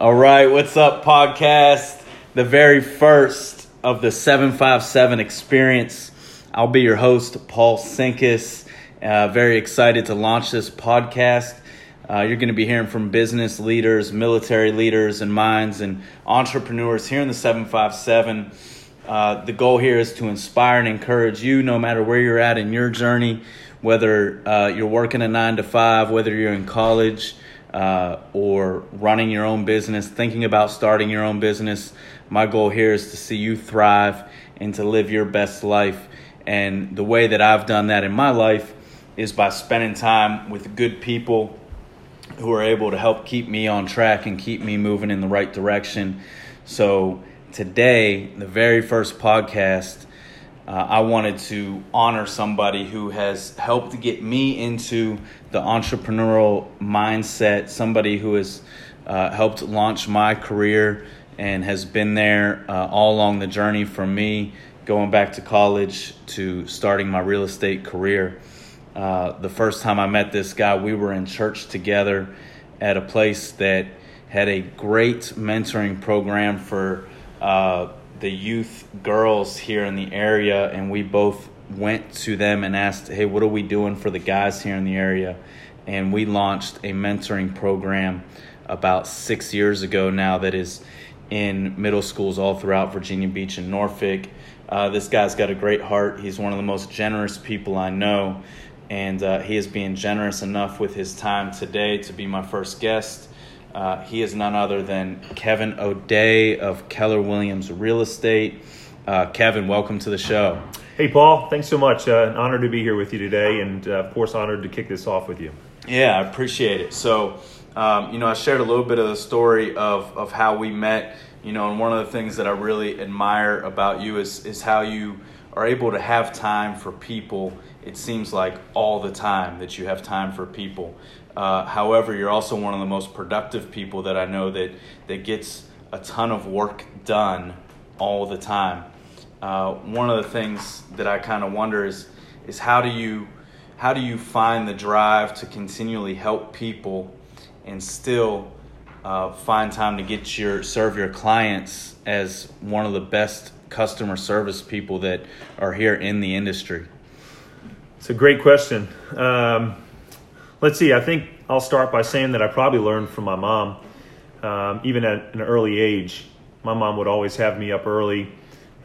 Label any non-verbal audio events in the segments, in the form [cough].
All right, what's up, podcast? The very first of the 757 experience. I'll be your host, Paul Sinkus. Uh, very excited to launch this podcast. Uh, you're going to be hearing from business leaders, military leaders, and minds, and entrepreneurs here in the 757. Uh, the goal here is to inspire and encourage you no matter where you're at in your journey, whether uh, you're working a nine to five, whether you're in college uh, or running your own business, thinking about starting your own business. My goal here is to see you thrive and to live your best life. And the way that I've done that in my life is by spending time with good people who are able to help keep me on track and keep me moving in the right direction. So, today, the very first podcast, uh, I wanted to honor somebody who has helped get me into the entrepreneurial mindset, somebody who has uh, helped launch my career and has been there uh, all along the journey from me going back to college to starting my real estate career. Uh, the first time I met this guy, we were in church together at a place that had a great mentoring program for uh, the youth girls here in the area, and we both went to them and asked, "Hey, what are we doing for the guys here in the area?" And we launched a mentoring program about six years ago now that is in middle schools all throughout Virginia Beach and Norfolk. Uh, this guy's got a great heart. He's one of the most generous people I know, and uh, he is being generous enough with his time today to be my first guest. Uh, he is none other than Kevin O'Dea of Keller Williams Real Estate. Uh, Kevin, welcome to the show. Hey, Paul. Thanks so much. Uh, an honor to be here with you today, and uh, of course, honored to kick this off with you. Yeah, I appreciate it. So, um, you know, I shared a little bit of the story of, of how we met, you know, and one of the things that I really admire about you is, is how you are able to have time for people. It seems like all the time that you have time for people. Uh, however, you're also one of the most productive people that I know that, that gets a ton of work done all the time. Uh, one of the things that I kind of wonder is, is how do you how do you find the drive to continually help people and still uh, find time to get your serve your clients as one of the best customer service people that are here in the industry? It's a great question. Um, let's see. I think I'll start by saying that I probably learned from my mom, um, even at an early age. My mom would always have me up early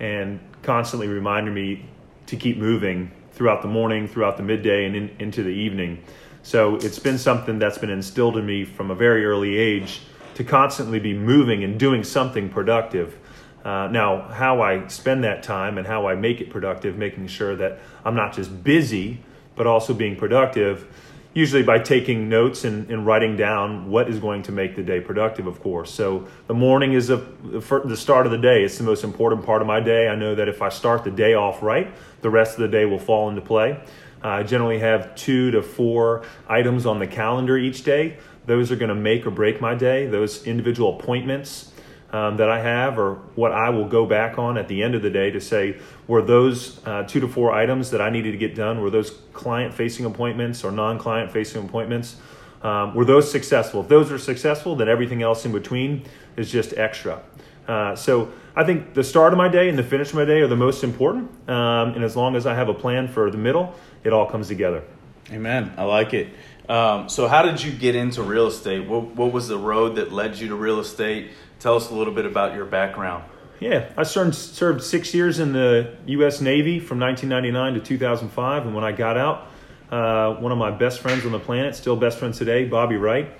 and constantly reminded me to keep moving throughout the morning, throughout the midday, and in, into the evening. So it's been something that's been instilled in me from a very early age to constantly be moving and doing something productive. Uh, now, how I spend that time and how I make it productive, making sure that I'm not just busy, but also being productive, usually by taking notes and, and writing down what is going to make the day productive, of course. So the morning is a, the start of the day. It's the most important part of my day. I know that if I start the day off right, the rest of the day will fall into play. Uh, I generally have two to four items on the calendar each day. Those are going to make or break my day. Those individual appointments um, that I have, or what I will go back on at the end of the day to say, were those uh, two to four items that I needed to get done, were those client facing appointments or non client facing appointments? Um, were those successful? If those are successful, then everything else in between is just extra. Uh, so I think the start of my day and the finish of my day are the most important. Um, and as long as I have a plan for the middle, it all comes together. Amen. I like it. Um, so, how did you get into real estate? What, what was the road that led you to real estate? Tell us a little bit about your background. Yeah, I served, served six years in the U.S. Navy from 1999 to 2005. And when I got out, uh, one of my best friends on the planet, still best friends today, Bobby Wright,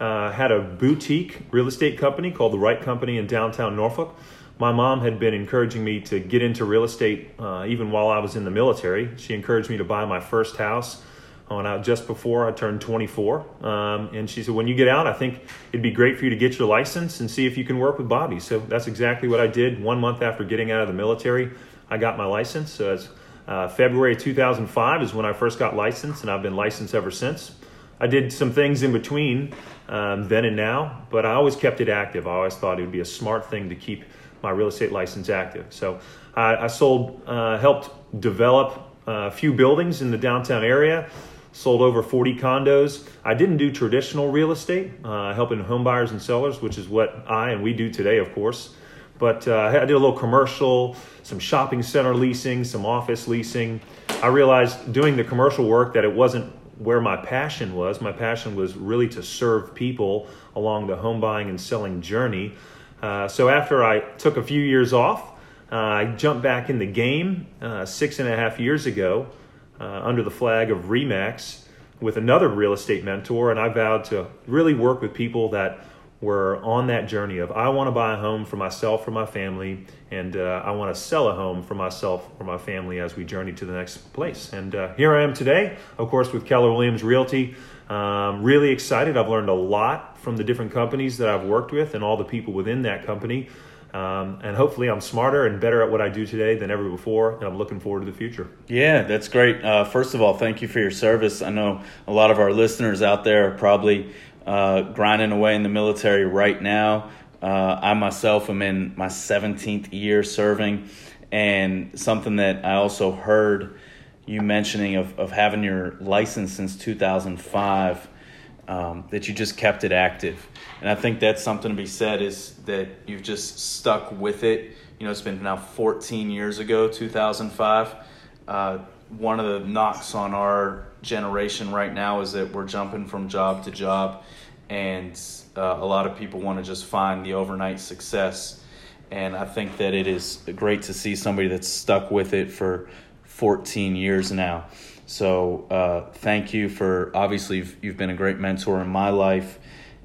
uh, had a boutique real estate company called the Wright Company in downtown Norfolk. My mom had been encouraging me to get into real estate uh, even while I was in the military. She encouraged me to buy my first house when I, just before I turned 24. Um, and she said, when you get out, I think it'd be great for you to get your license and see if you can work with Bobby. So that's exactly what I did. One month after getting out of the military, I got my license. So it's, uh, February 2005 is when I first got licensed, and I've been licensed ever since. I did some things in between um, then and now, but I always kept it active. I always thought it would be a smart thing to keep my real estate license active. So I, I sold, uh, helped develop uh, a few buildings in the downtown area sold over 40 condos. I didn't do traditional real estate, uh, helping home buyers and sellers, which is what I and we do today, of course. But uh, I did a little commercial, some shopping center leasing, some office leasing. I realized doing the commercial work that it wasn't where my passion was. My passion was really to serve people along the home buying and selling journey. Uh, so after I took a few years off, uh, I jumped back in the game uh, six and a half years ago uh, under the flag of Remax with another real estate mentor, and I vowed to really work with people that were on that journey of I want to buy a home for myself, for my family, and uh, I want to sell a home for myself, for my family as we journey to the next place. And uh, here I am today, of course, with Keller Williams Realty. Um, really excited. I've learned a lot from the different companies that I've worked with and all the people within that company. Um, and hopefully, I'm smarter and better at what I do today than ever before, and I'm looking forward to the future. Yeah, that's great. Uh, first of all, thank you for your service. I know a lot of our listeners out there are probably uh, grinding away in the military right now. Uh, I myself am in my 17th year serving, and something that I also heard you mentioning of, of having your license since 2005, um, that you just kept it active. And I think that's something to be said is that you've just stuck with it. You know, it's been now 14 years ago, 2005. Uh, one of the knocks on our generation right now is that we're jumping from job to job, and uh, a lot of people want to just find the overnight success. And I think that it is great to see somebody that's stuck with it for 14 years now. So uh, thank you for obviously you've, you've been a great mentor in my life,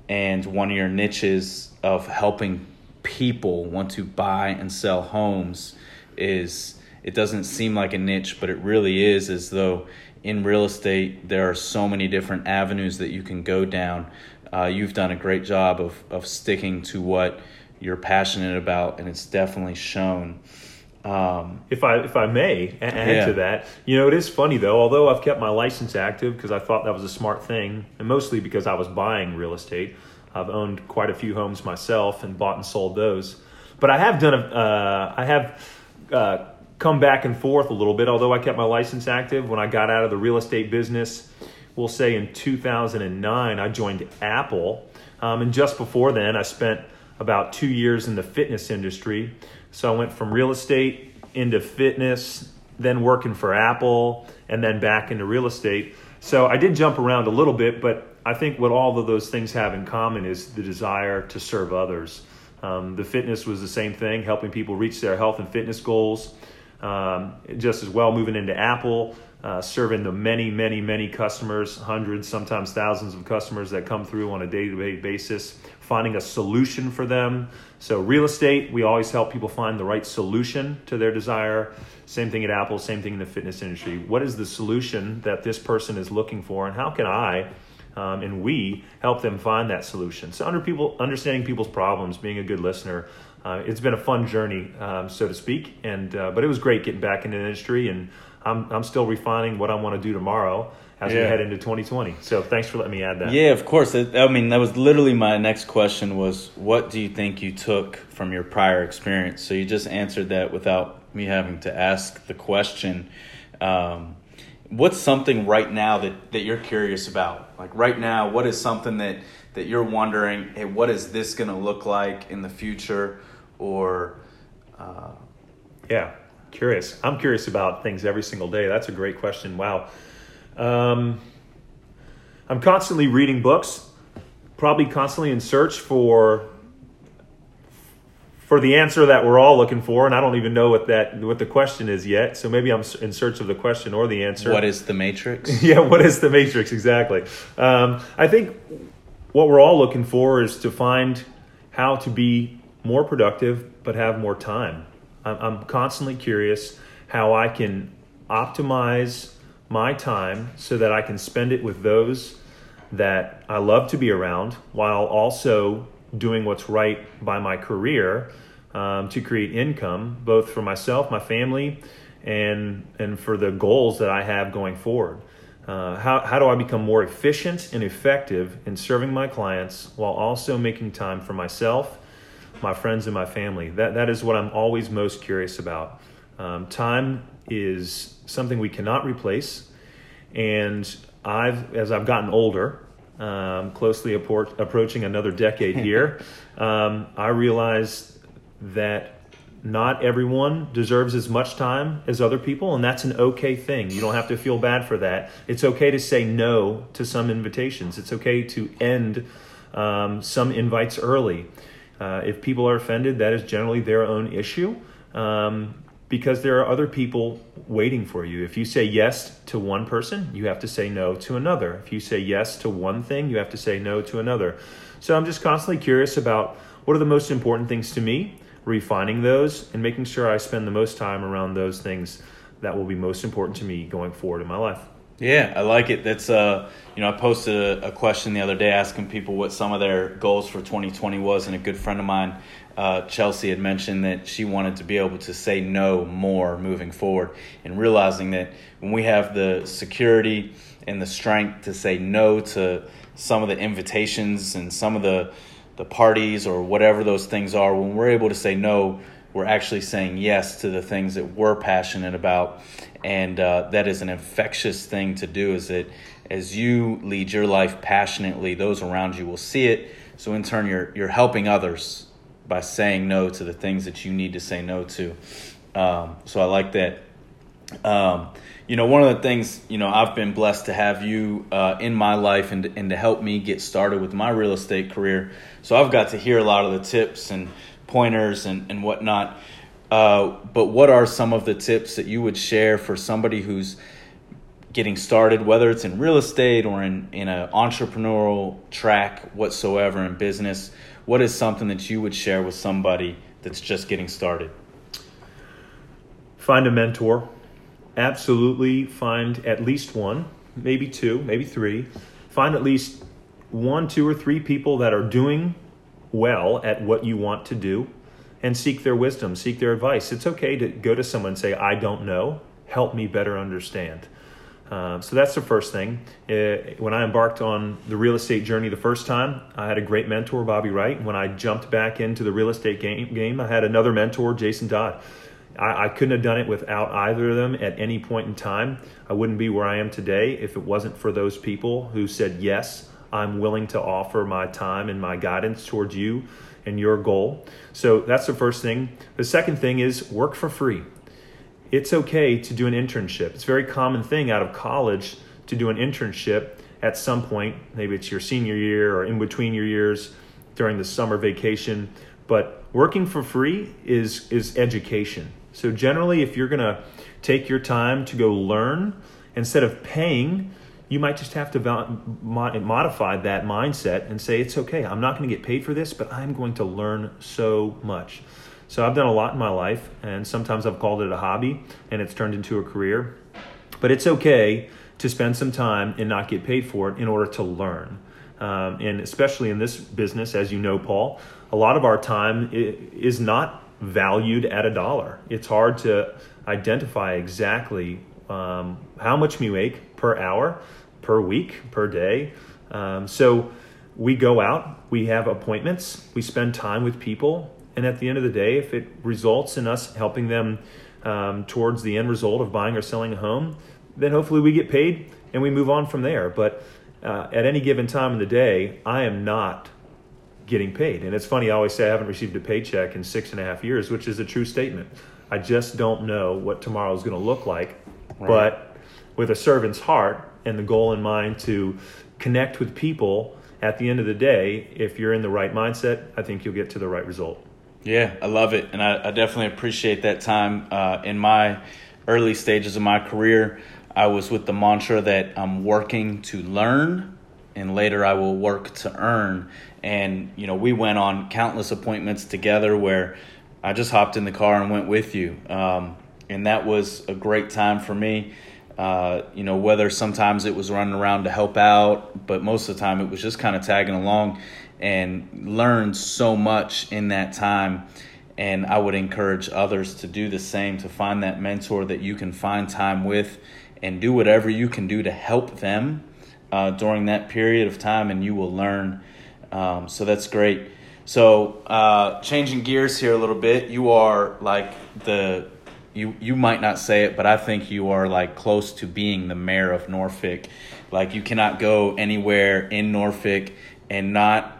and one of your niches of helping people want to buy and sell homes is it doesn't seem like a niche, but it really is as though in real estate there are so many different avenues that you can go down. Uh, you've done a great job of, of sticking to what you're passionate about, and it's definitely shown. Um, if I if I may add yeah. to that, you know, it is funny though. Although I've kept my license active because I thought that was a smart thing, and mostly because I was buying real estate. I've owned quite a few homes myself and bought and sold those. But I have done a, uh, I have uh, come back and forth a little bit. Although I kept my license active when I got out of the real estate business, we'll say in 2009, I joined Apple, um, and just before then, I spent about two years in the fitness industry. So I went from real estate into fitness, then working for Apple, and then back into real estate. So I did jump around a little bit, but I think what all of those things have in common is the desire to serve others. Um, the fitness was the same thing, helping people reach their health and fitness goals. Um, just as well, moving into Apple, uh, serving the many, many, many customers, hundreds, sometimes thousands of customers that come through on a day to day basis, finding a solution for them. So, real estate, we always help people find the right solution to their desire. Same thing at Apple, same thing in the fitness industry. What is the solution that this person is looking for, and how can I? Um, and we help them find that solution. So, under people, understanding people's problems, being a good listener, uh, it's been a fun journey, um, so to speak. And uh, but it was great getting back into the industry, and I'm I'm still refining what I want to do tomorrow as yeah. we head into 2020. So thanks for letting me add that. Yeah, of course. I mean, that was literally my next question was, what do you think you took from your prior experience? So you just answered that without me having to ask the question. Um, what's something right now that, that you're curious about? Like right now, what is something that, that you're wondering, hey, what is this going to look like in the future? or uh, yeah curious i'm curious about things every single day that's a great question wow um, i'm constantly reading books probably constantly in search for for the answer that we're all looking for and i don't even know what that what the question is yet. So maybe i'm in search of the question or the answer. What is the matrix? [laughs] Yeah what is the matrix? Exactly. Um, i think what we're all looking for is to find how to be more productive, but have more time. I'm constantly curious how I can optimize my time so that I can spend it with those that I love to be around while also doing what's right by my career um, to create income, both for myself, my family, and, and for the goals that I have going forward. Uh, how, how do I become more efficient and effective in serving my clients while also making time for myself my friends and my family. That, that is what I'm always most curious about. Um, time is something we cannot replace, and I've as I've gotten older, um, closely appro- approaching another decade [laughs] here, um, I realize that not everyone deserves as much time as other people, and that's an okay thing. You don't have to feel bad for that. It's okay to say no to some invitations. It's okay to end um, some invites early. Uh, if people are offended, that is generally their own issue um, because there are other people waiting for you. If you say yes to one person, you have to say no to another. If you say yes to one thing, you have to say no to another. So I'm just constantly curious about what are the most important things to me refining those and making sure I spend the most time around those things that will be most important to me going forward in my life. Yeah, I like it. That's uh, you know, I posted a, a, question the other day asking people what some of their goals for 2020 was, and a good friend of mine, uh, Chelsea, had mentioned that she wanted to be able to say no more moving forward, and realizing that when we have the security and the strength to say no to some of the invitations and some of the the parties or whatever those things are, when we're able to say no, we're actually saying yes to the things that we're passionate about. And uh, that is an infectious thing to do, is that as you lead your life passionately, those around you will see it. So in turn, you're, you're helping others by saying no to the things that you need to say no to. Um, so I like that. Um, you know, one of the things, you know, I've been blessed to have you uh, in my life and, and to help me get started with my real estate career. So I've got to hear a lot of the tips and pointers and, and whatnot. Uh, but what are some of the tips that you would share for somebody who's getting started, whether it's in real estate or in, in an entrepreneurial track whatsoever in business? What is something that you would share with somebody that's just getting started? Find a mentor absolutely find at least one, maybe two, maybe three. Find at least one, two, or three people that are doing well at what you want to do and seek their wisdom, seek their advice. It's okay to go to someone and say, I don't know, help me better understand. Um, so that's the first thing. Uh, when I embarked on the real estate journey the first time, I had a great mentor, Bobby Wright. When I jumped back into the real estate game, game I had another mentor, Jason Dodd. I, I, couldn't have done it without either of them at any point in time. I wouldn't be where I am today if it wasn't for those people who said, Yes, I'm willing to offer my time and my guidance towards you and your goal. So that's the first thing. The second thing is work for free. It's okay to do an internship. It's a very common thing out of college to do an internship at some point. Maybe it's your senior year or in between your years during the summer vacation. But working for free is, is education so, generally, if you're going to take your time to go learn, instead of paying, you might just have to modify that mindset and say, it's okay, I'm not going to get paid for this, but I'm going to learn so much. So, I've done a lot in my life, and sometimes I've called it a hobby and it's turned into a career. But it's okay to spend some time and not get paid for it in order to learn. Um, and especially in this business, as you know, Paul, a lot of our time is not valued at a dollar. It's hard to identify exactly um, how much we make per hour, per week, per day. Um, so we go out, we have appointments, we spend time with people, and at the end of the day, if it results in us helping them um, towards the end result of buying or selling a home, then hopefully we get paid and we move on from there. But uh, at any given time in the day, I am not getting paid. And it's funny, I always say I haven't received a paycheck in six and a half years, which is a true statement. I just don't know what tomorrow is going to look like. Right. But with a servant's heart and the goal in mind to connect with people at the end of the day, if you're in the right mindset, I think you'll get to the right result. Yeah, I love it. And I, I definitely appreciate that time. Uh, in my early stages of my career, I was with the mantra that I'm working to learn and later I will work to earn. And, you know, we went on countless appointments together where I just hopped in the car and went with you. Um, and that was a great time for me. Uh, you know, whether sometimes it was running around to help out, but most of the time it was just kind of tagging along and learned so much in that time. And I would encourage others to do the same, to find that mentor that you can find time with and do whatever you can do to help them uh, during that period of time, and you will learn. Um, so that's great. So uh, changing gears here a little bit, you are like the you you might not say it, but I think you are like close to being the mayor of Norfolk. Like you cannot go anywhere in Norfolk and not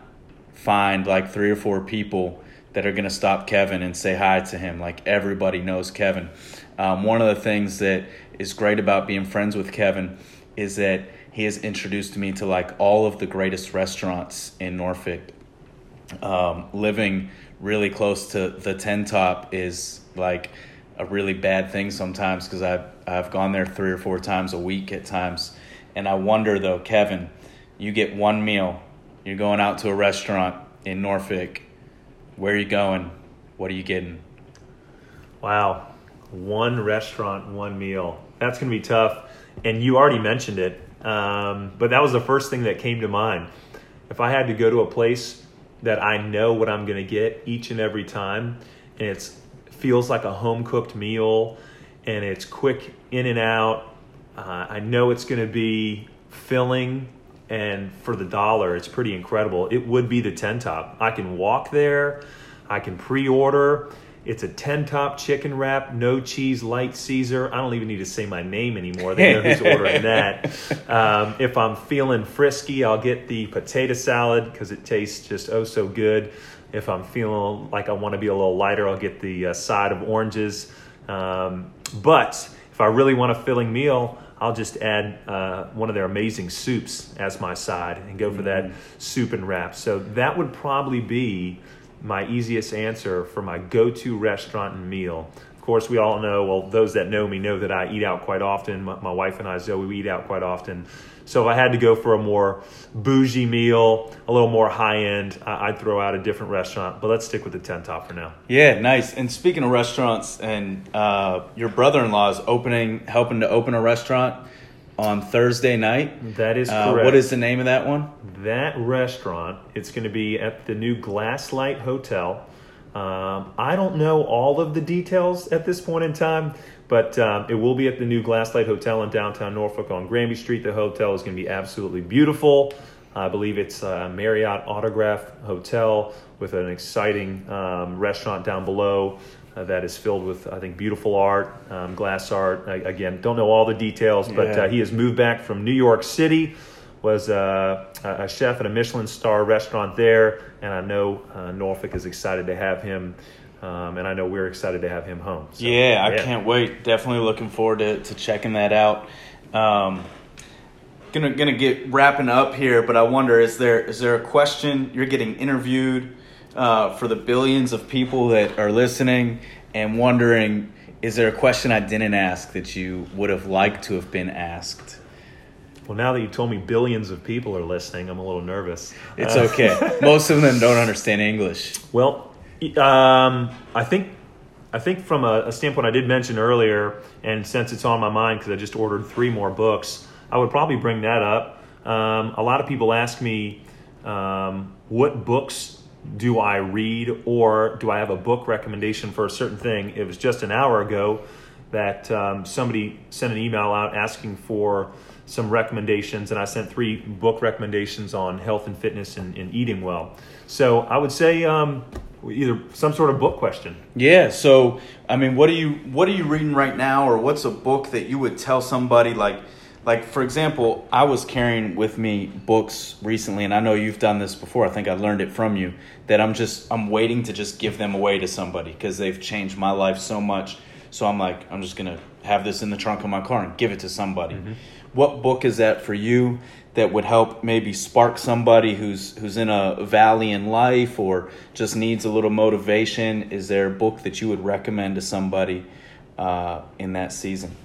find like three or four people that are going to stop Kevin and say hi to him. Like everybody knows Kevin. Um, one of the things that is great about being friends with Kevin is that he has introduced me to like all of the greatest restaurants in Norfolk. Um, living really close to the Ten Top is like a really bad thing sometimes because I've I've gone there three or four times a week at times, and I wonder though, Kevin, you get one meal, you're going out to a restaurant in Norfolk, where are you going? What are you getting? Wow, one restaurant, one meal. That's going to be tough, and you already mentioned it, um, but that was the first thing that came to mind. If I had to go to a place that I know what I'm going to get each and every time, and it feels like a home cooked meal, and it's quick in and out. Uh, I know it's going to be filling, and for the dollar, it's pretty incredible. It would be the Ten Top. I can walk there, I can pre order. It's a 10 top chicken wrap, no cheese, light Caesar. I don't even need to say my name anymore. They know who's [laughs] ordering that. Um, if I'm feeling frisky, I'll get the potato salad because it tastes just oh so good. If I'm feeling like I want to be a little lighter, I'll get the uh, side of oranges. Um, but if I really want a filling meal, I'll just add uh, one of their amazing soups as my side and go for that soup and wrap. So that would probably be my easiest answer for my go to restaurant and meal. Of course, we all know, well, those that know me know that I eat out quite often. My, my wife and I, Zoe, we eat out quite often. So if I had to go for a more bougie meal, a little more high end, I'd throw out a different restaurant. But let's stick with the Ten Top for now. Yeah, nice. And speaking of restaurants, and uh, your brother-in-law is opening, helping to open a restaurant on Thursday night. That is Uh, correct. what is the name of that one? that restaurant? It's going to be at the new Glasslight Hotel. Um, I don't know all of the details at this point in time, but um, it will be at the new Glasslight Hotel in downtown Norfolk on Granby Street. The hotel is going to be absolutely beautiful. I believe it's a Marriott Autograph Hotel with an exciting um, restaurant down below uh, that is filled with, I think, beautiful art, um, glass art. I, again, don't know all the details, but Yeah. uh, he has moved back from New York City, was a a chef at a Michelin star restaurant there, and I know uh, Norfolk is excited to have him, um, and I know we're excited to have him home. So, Yeah, I can't wait. Definitely looking forward to, to checking that out. Um, gonna gonna get wrapping up here, but I wonder is there is there a question you're getting interviewed uh, for the billions of people that are listening and wondering is there a question I didn't ask that you would have liked to have been asked? Well, now that you told me billions of people are listening, I'm a little nervous. It's Uh, okay. [laughs] Most of them don't understand English. Well, um, I think I think from a, a standpoint I did mention earlier, and since it's on my mind because I just ordered three more books, I would probably bring that up. Um, a lot of people ask me, um, what books do I read, or do I have a book recommendation for a certain thing? It was just an hour ago that um, somebody sent an email out asking for some recommendations, and I sent three book recommendations on health and fitness and, and eating well. So I would say um, either some sort of book question. Yeah. So, I mean, what are you what are you reading right now, or what's a book that you would tell somebody like, like for example, I was carrying with me books recently, and I know you've done this before. I think I learned it from you that I'm just I'm waiting to just give them away to somebody because they've changed my life so much. So I'm like, I'm just gonna have this in the trunk of my car and give it to somebody. What book is that for you that would help maybe spark somebody who's who's in a valley in life or just needs a little motivation? Is there a book that you would recommend to somebody uh, in that season?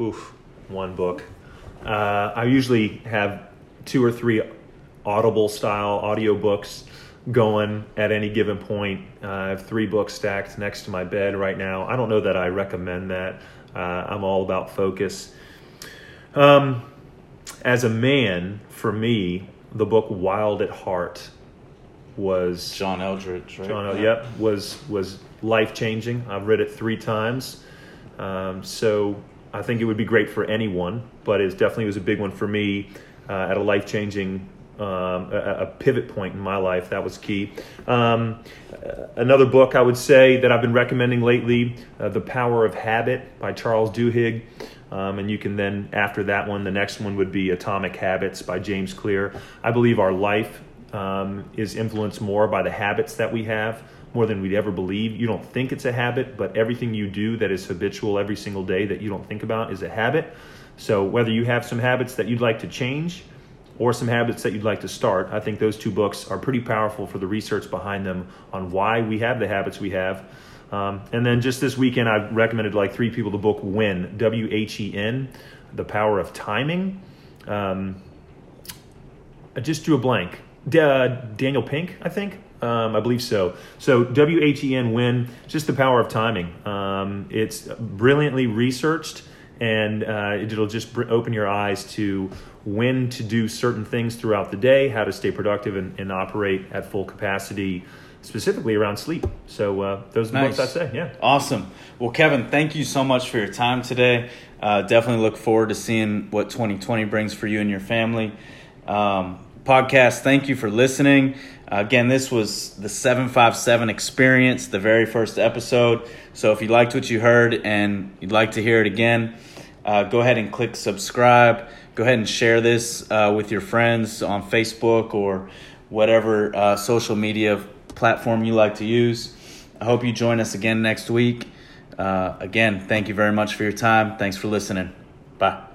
Oof, one book. Uh, I usually have two or three Audible style audiobooks going at any given point. Uh, I have three books stacked next to my bed right now. I don't know that I recommend that. Uh, I'm all about focus. Um, as a man, for me, the book Wild at Heart was John Eldredge, right? John, yep, was was life changing. I've read it three times, um, so I think it would be great for anyone. But it definitely was a big one for me uh, at a life changing. Um, a, a pivot point in my life that was key. Um, another book I would say that I've been recommending lately, uh, "The Power of Habit" by Charles Duhigg. Um, and you can then, after that one, the next one would be Atomic Habits by James Clear. I believe our life um, is influenced more by the habits that we have more than we'd ever believe. You don't think it's a habit, but everything you do that is habitual every single day that you don't think about is a habit. So whether you have some habits that you'd like to change or some habits that you'd like to start, I think those two books are pretty powerful for the research behind them on why we have the habits we have. Um, and then just this weekend, I recommended like three people the book When, W H E N, The Power of Timing. Um, I just drew a blank. Uh, Daniel Pink, I think. Um, I believe so. So W H E N When, just the power of timing. Um, it's brilliantly researched and uh, it'll just br- open your eyes to when to do certain things throughout the day, how to stay productive and, and operate at full capacity, specifically around sleep. So uh, those are the Nice. books I'd say. Yeah. Awesome. Well, Kevin, thank you so much for your time today. Uh, definitely look forward to seeing what 2020 brings for you and your family. Um, podcast, thank you for listening. Uh, again, this was the 757 experience, the very first episode. So if you liked what you heard and you'd like to hear it again, uh, go ahead and click subscribe. Go ahead and share this uh, with your friends on Facebook or whatever uh, social media platform you like to use. I hope you join us again next week. Uh, again, thank you very much for your time. Thanks for listening. Bye.